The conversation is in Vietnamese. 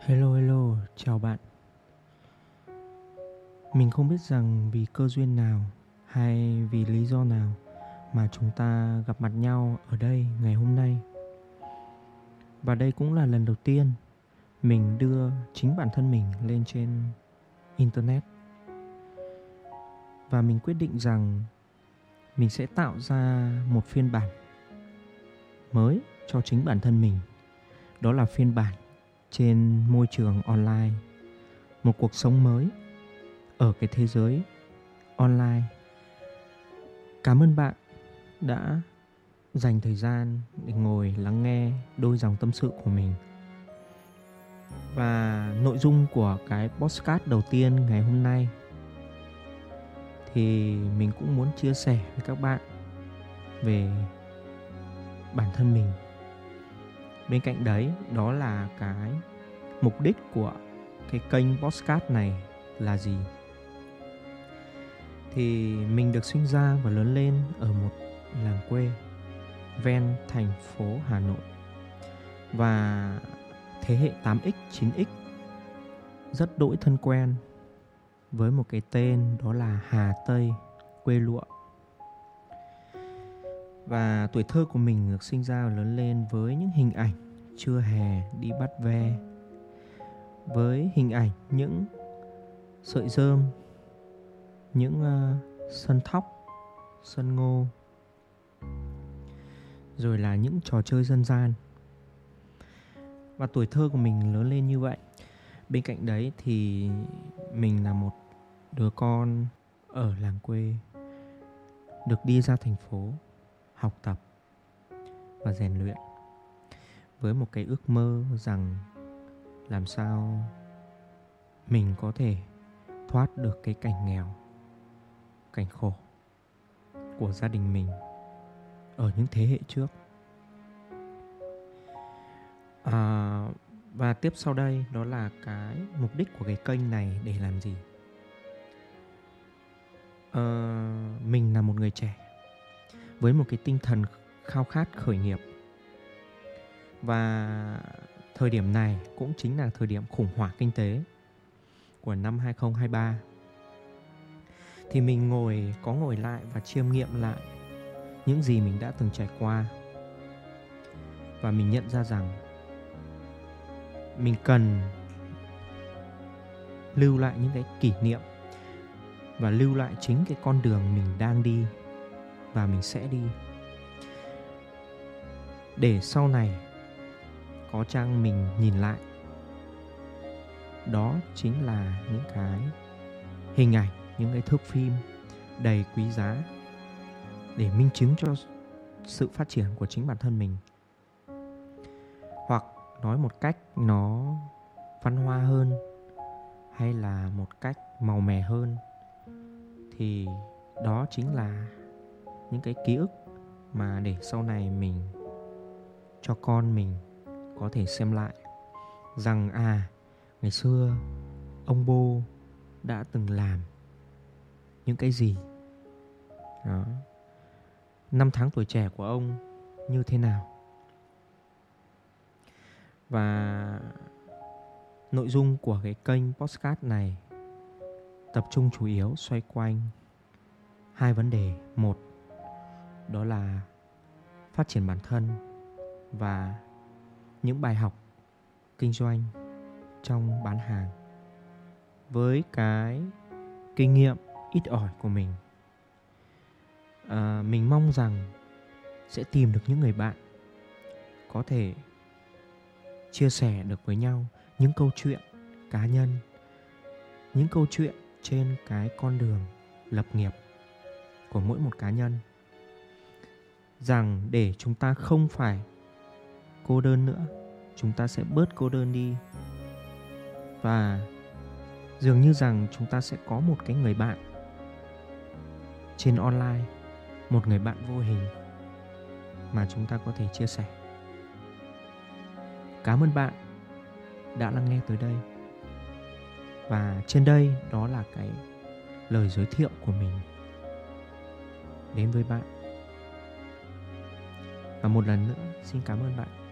Hello hello, chào bạn. Mình không biết rằng vì cơ duyên nào hay vì lý do nào mà chúng ta gặp mặt nhau ở đây ngày hôm nay. Và đây cũng là lần đầu tiên mình đưa chính bản thân mình lên trên internet. Và mình quyết định rằng mình sẽ tạo ra một phiên bản mới cho chính bản thân mình. Đó là phiên bản trên môi trường online. Một cuộc sống mới ở cái thế giới online. Cảm ơn bạn đã dành thời gian để ngồi lắng nghe đôi dòng tâm sự của mình. Và nội dung của cái postcard đầu tiên ngày hôm nay thì mình cũng muốn chia sẻ với các bạn về bản thân mình. Bên cạnh đấy, đó là cái mục đích của cái kênh postcard này là gì thì mình được sinh ra và lớn lên ở một làng quê ven thành phố Hà Nội và thế hệ 8X, 9X rất đỗi thân quen với một cái tên đó là Hà Tây, quê lụa. Và tuổi thơ của mình được sinh ra và lớn lên với những hình ảnh chưa hè đi bắt ve với hình ảnh những sợi rơm những uh, sân thóc sân ngô rồi là những trò chơi dân gian. Và tuổi thơ của mình lớn lên như vậy. Bên cạnh đấy thì mình là một đứa con ở làng quê được đi ra thành phố học tập và rèn luyện với một cái ước mơ rằng làm sao mình có thể thoát được cái cảnh nghèo cảnh khổ của gia đình mình ở những thế hệ trước? À, và tiếp sau đây đó là cái mục đích của cái kênh này để làm gì? À, mình là một người trẻ với một cái tinh thần khao khát khởi nghiệp. Và thời điểm này cũng chính là thời điểm khủng hoảng kinh tế của năm 2023 thì mình ngồi, có ngồi lại và chiêm nghiệm lại những gì mình đã từng trải qua. Và mình nhận ra rằng mình cần lưu lại những cái kỷ niệm và lưu lại chính cái con đường mình đang đi và mình sẽ đi. Để sau này có chăng mình nhìn lại. Đó chính là những cái hình ảnh, những cái thước phim đầy quý giá để minh chứng cho sự phát triển của chính bản thân mình. Hoặc nói một cách nó văn hoa hơn hay là một cách màu mè hơn, thì đó chính là những cái ký ức mà để sau này mình, cho con mình có thể xem lại rằng à ngày xưa ông bô đã từng làm những cái gì? Đó. Năm tháng tuổi trẻ của ông như thế nào? Và nội dung của cái kênh postcard này tập trung chủ yếu xoay quanh hai vấn đề. Một, đó là phát triển bản thân và những bài học kinh doanh trong bán hàng với cái kinh nghiệm ít ỏi của mình. À, mình mong rằng sẽ tìm được những người bạn có thể chia sẻ được với nhau những câu chuyện cá nhân những câu chuyện trên cái con đường lập nghiệp của mỗi một cá nhân. Rằng để chúng ta không phải cô đơn nữa. Chúng ta sẽ bớt cô đơn đi. Và dường như rằng chúng ta sẽ có một cái người bạn. Trên online, một người bạn vô hình mà chúng ta có thể chia sẻ. Cảm ơn bạn đã lắng nghe tới đây. Và trên đây, đó là cái lời giới thiệu của mình đến với bạn. Và một lần nữa, xin cảm ơn bạn.